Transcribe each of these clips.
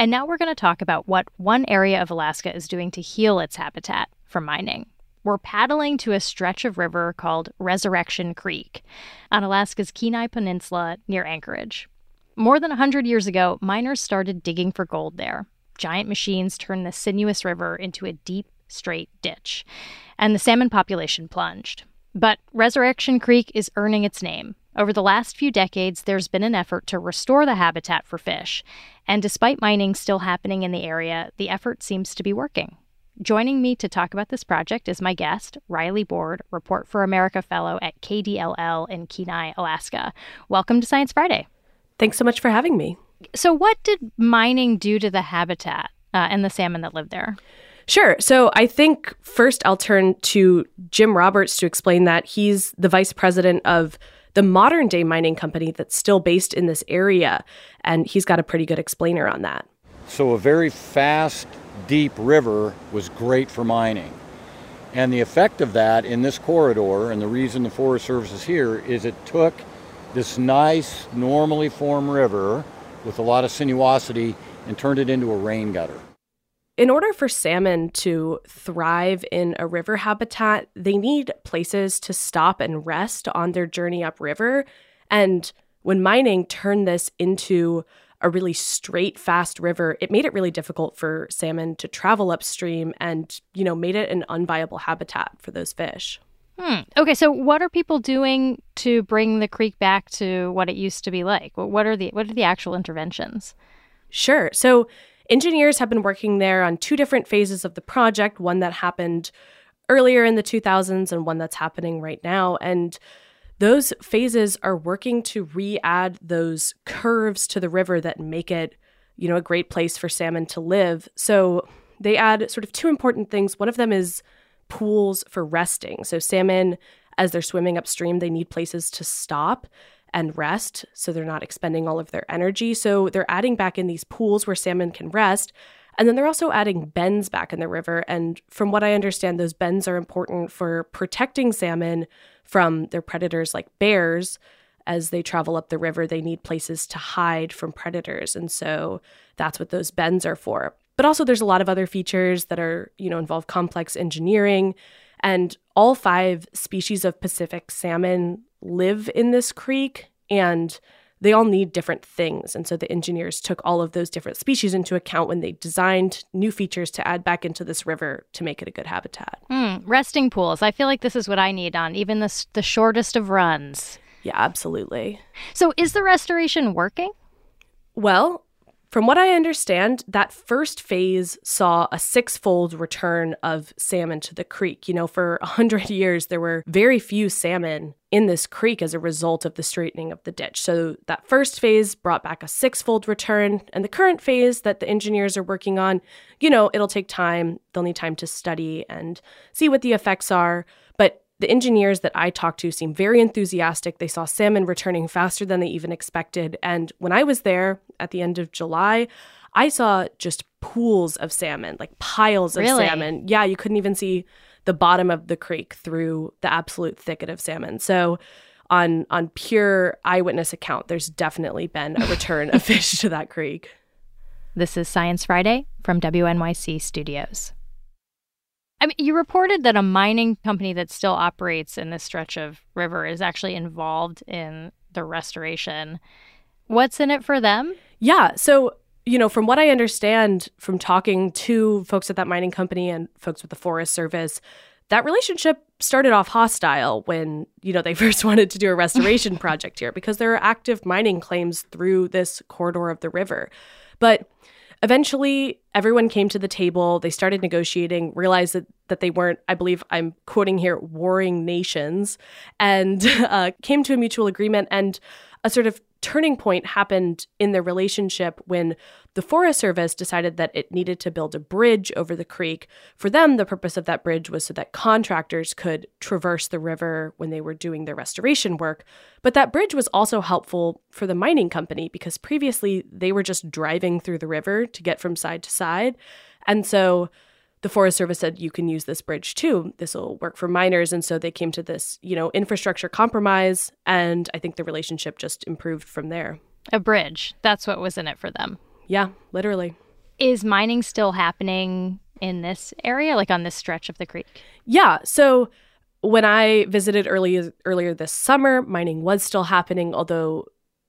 And now we're going to talk about what one area of Alaska is doing to heal its habitat from mining. We're paddling to a stretch of river called Resurrection Creek on Alaska's Kenai Peninsula near Anchorage. More than 100 years ago, miners started digging for gold there. Giant machines turned the sinuous river into a deep, straight ditch, and the salmon population plunged. But Resurrection Creek is earning its name. Over the last few decades, there's been an effort to restore the habitat for fish, and despite mining still happening in the area, the effort seems to be working. Joining me to talk about this project is my guest, Riley Board, Report for America Fellow at KDLL in Kenai, Alaska. Welcome to Science Friday. Thanks so much for having me. So, what did mining do to the habitat uh, and the salmon that lived there? Sure. So I think first I'll turn to Jim Roberts to explain that. He's the vice president of the modern day mining company that's still based in this area. And he's got a pretty good explainer on that. So, a very fast, deep river was great for mining. And the effect of that in this corridor, and the reason the Forest Service is here, is it took this nice, normally formed river with a lot of sinuosity and turned it into a rain gutter. In order for salmon to thrive in a river habitat, they need places to stop and rest on their journey upriver. And when mining turned this into a really straight, fast river, it made it really difficult for salmon to travel upstream and, you know, made it an unviable habitat for those fish. Hmm. Okay, so what are people doing to bring the creek back to what it used to be like? What are the what are the actual interventions? Sure. So engineers have been working there on two different phases of the project, one that happened earlier in the 2000s and one that's happening right now. And those phases are working to re-add those curves to the river that make it, you know, a great place for salmon to live. So they add sort of two important things. One of them is pools for resting. So salmon as they're swimming upstream, they need places to stop and rest so they're not expending all of their energy. So they're adding back in these pools where salmon can rest. And then they're also adding bends back in the river. And from what I understand, those bends are important for protecting salmon from their predators like bears. As they travel up the river, they need places to hide from predators. And so that's what those bends are for. But also there's a lot of other features that are, you know, involve complex engineering. And all five species of Pacific salmon live in this creek and they all need different things. And so the engineers took all of those different species into account when they designed new features to add back into this river to make it a good habitat. Mm, resting pools. I feel like this is what I need on even the, the shortest of runs. Yeah, absolutely. So is the restoration working? Well, from what I understand, that first phase saw a six-fold return of salmon to the creek. You know, for a 100 years, there were very few salmon in this creek as a result of the straightening of the ditch. So that first phase brought back a six-fold return. And the current phase that the engineers are working on, you know, it'll take time. They'll need time to study and see what the effects are. The engineers that I talked to seemed very enthusiastic. They saw salmon returning faster than they even expected. And when I was there at the end of July, I saw just pools of salmon, like piles of really? salmon. Yeah, you couldn't even see the bottom of the creek through the absolute thicket of salmon. So on on pure eyewitness account, there's definitely been a return of fish to that creek. This is Science Friday from WNYC Studios. I mean, you reported that a mining company that still operates in this stretch of river is actually involved in the restoration. What's in it for them? Yeah. So, you know, from what I understand from talking to folks at that mining company and folks with the Forest Service, that relationship started off hostile when, you know, they first wanted to do a restoration project here because there are active mining claims through this corridor of the river. But Eventually, everyone came to the table. They started negotiating, realized that, that they weren't, I believe I'm quoting here, warring nations, and uh, came to a mutual agreement. And a sort of turning point happened in their relationship when the Forest Service decided that it needed to build a bridge over the creek. For them, the purpose of that bridge was so that contractors could traverse the river when they were doing their restoration work. But that bridge was also helpful for the mining company because previously they were just driving through the river to get from side to side. And so the Forest Service said you can use this bridge too. This will work for miners, and so they came to this, you know, infrastructure compromise, and I think the relationship just improved from there. A bridge. That's what was in it for them. Yeah, literally. Is mining still happening in this area, like on this stretch of the creek? Yeah. So when I visited earlier earlier this summer, mining was still happening, although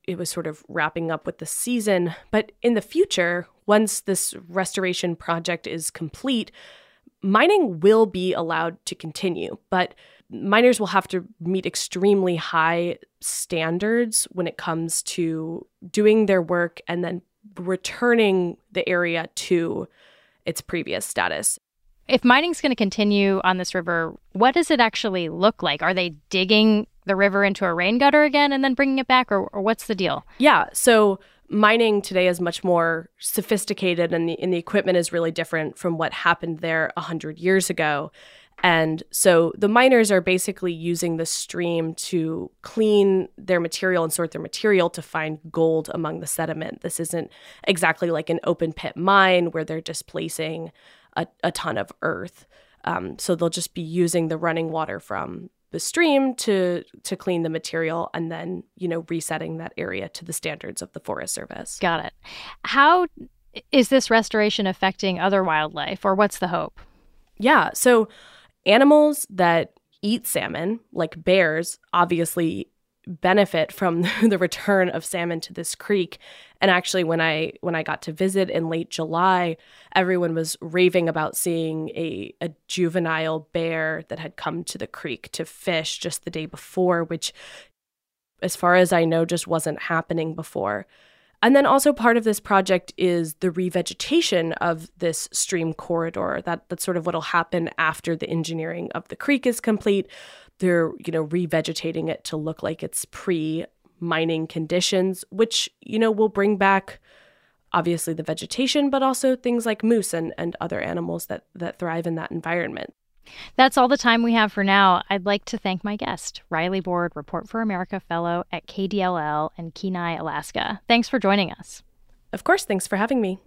it was sort of wrapping up with the season. But in the future, once this restoration project is complete, mining will be allowed to continue. But miners will have to meet extremely high standards when it comes to doing their work and then returning the area to its previous status. If mining's going to continue on this river, what does it actually look like? Are they digging the river into a rain gutter again and then bringing it back, or, or what's the deal? Yeah. So mining today is much more sophisticated, and the, and the equipment is really different from what happened there 100 years ago. And so the miners are basically using the stream to clean their material and sort their material to find gold among the sediment. This isn't exactly like an open pit mine where they're displacing a, a ton of earth. Um, so they'll just be using the running water from the stream to to clean the material and then you know resetting that area to the standards of the forest service. Got it. How is this restoration affecting other wildlife or what's the hope? Yeah so Animals that eat salmon, like bears, obviously benefit from the return of salmon to this creek. And actually when i when i got to visit in late july everyone was raving about seeing a, a juvenile bear that had come to the creek to fish just the day before which as far as i know just wasn't happening before and then also part of this project is the revegetation of this stream corridor. That that's sort of what'll happen after the engineering of the creek is complete. They're, you know, revegetating it to look like it's pre-mining conditions, which, you know, will bring back obviously the vegetation, but also things like moose and, and other animals that, that thrive in that environment. That's all the time we have for now. I'd like to thank my guest, Riley Board, Report for America Fellow at KDLL in Kenai, Alaska. Thanks for joining us. Of course, thanks for having me.